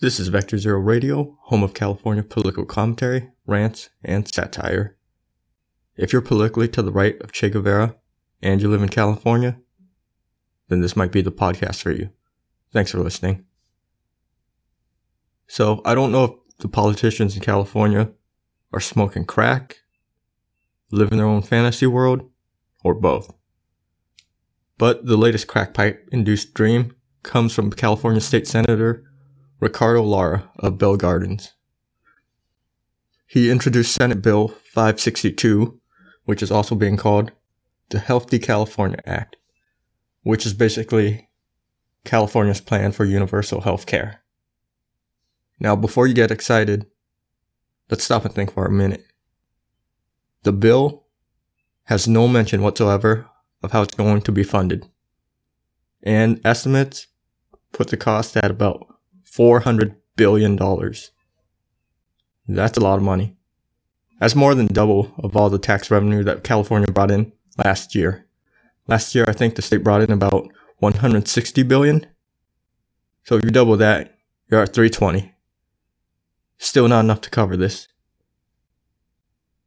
This is Vector Zero Radio, home of California political commentary, rants, and satire. If you're politically to the right of Che Guevara and you live in California, then this might be the podcast for you. Thanks for listening. So, I don't know if the politicians in California are smoking crack, living their own fantasy world, or both. But the latest crack pipe induced dream comes from California State Senator Ricardo Lara of Bell Gardens. He introduced Senate Bill 562, which is also being called the Healthy California Act, which is basically California's plan for universal health care. Now, before you get excited, let's stop and think for a minute. The bill has no mention whatsoever of how it's going to be funded. And estimates put the cost at about $400 billion. That's a lot of money. That's more than double of all the tax revenue that California brought in last year. Last year, I think the state brought in about 160 billion. So if you double that, you're at 320. Still not enough to cover this.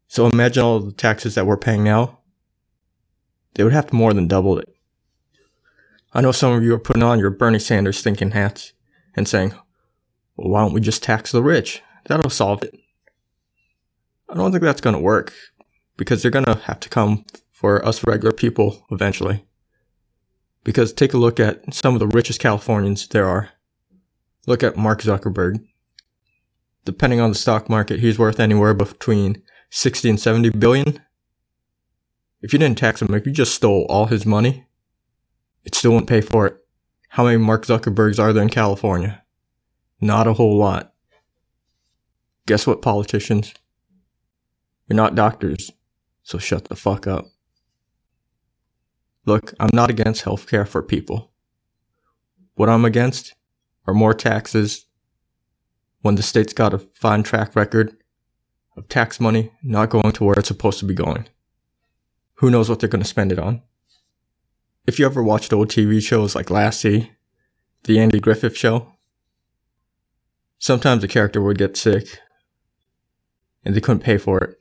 So imagine all the taxes that we're paying now. They would have to more than double it. I know some of you are putting on your Bernie Sanders thinking hats and saying, well, why don't we just tax the rich? That'll solve it. I don't think that's going to work because they're going to have to come for us regular people eventually. Because take a look at some of the richest Californians there are. Look at Mark Zuckerberg. Depending on the stock market, he's worth anywhere between 60 and 70 billion. If you didn't tax him, if you just stole all his money, it still wouldn't pay for it. How many Mark Zuckerbergs are there in California? Not a whole lot. Guess what, politicians? You're not doctors, so shut the fuck up. Look, I'm not against healthcare for people. What I'm against are more taxes when the state's got a fine track record of tax money not going to where it's supposed to be going. Who knows what they're going to spend it on? If you ever watched old TV shows like Lassie, the Andy Griffith show, sometimes a character would get sick and they couldn't pay for it.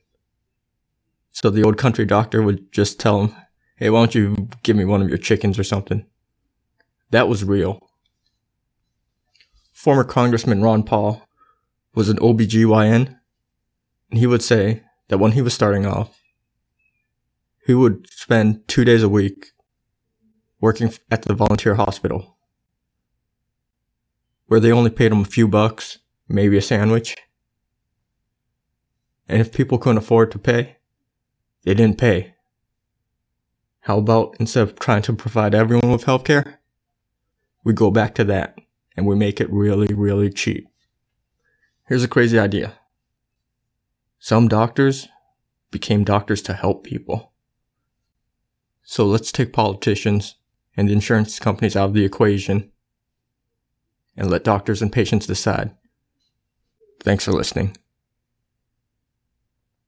So the old country doctor would just tell him, Hey, why don't you give me one of your chickens or something? That was real. Former Congressman Ron Paul was an OBGYN, and he would say that when he was starting off, he would spend two days a week working at the volunteer hospital where they only paid him a few bucks, maybe a sandwich. And if people couldn't afford to pay, they didn't pay. How about instead of trying to provide everyone with healthcare, we go back to that and we make it really, really cheap. Here's a crazy idea. Some doctors became doctors to help people. So let's take politicians and the insurance companies out of the equation and let doctors and patients decide. Thanks for listening.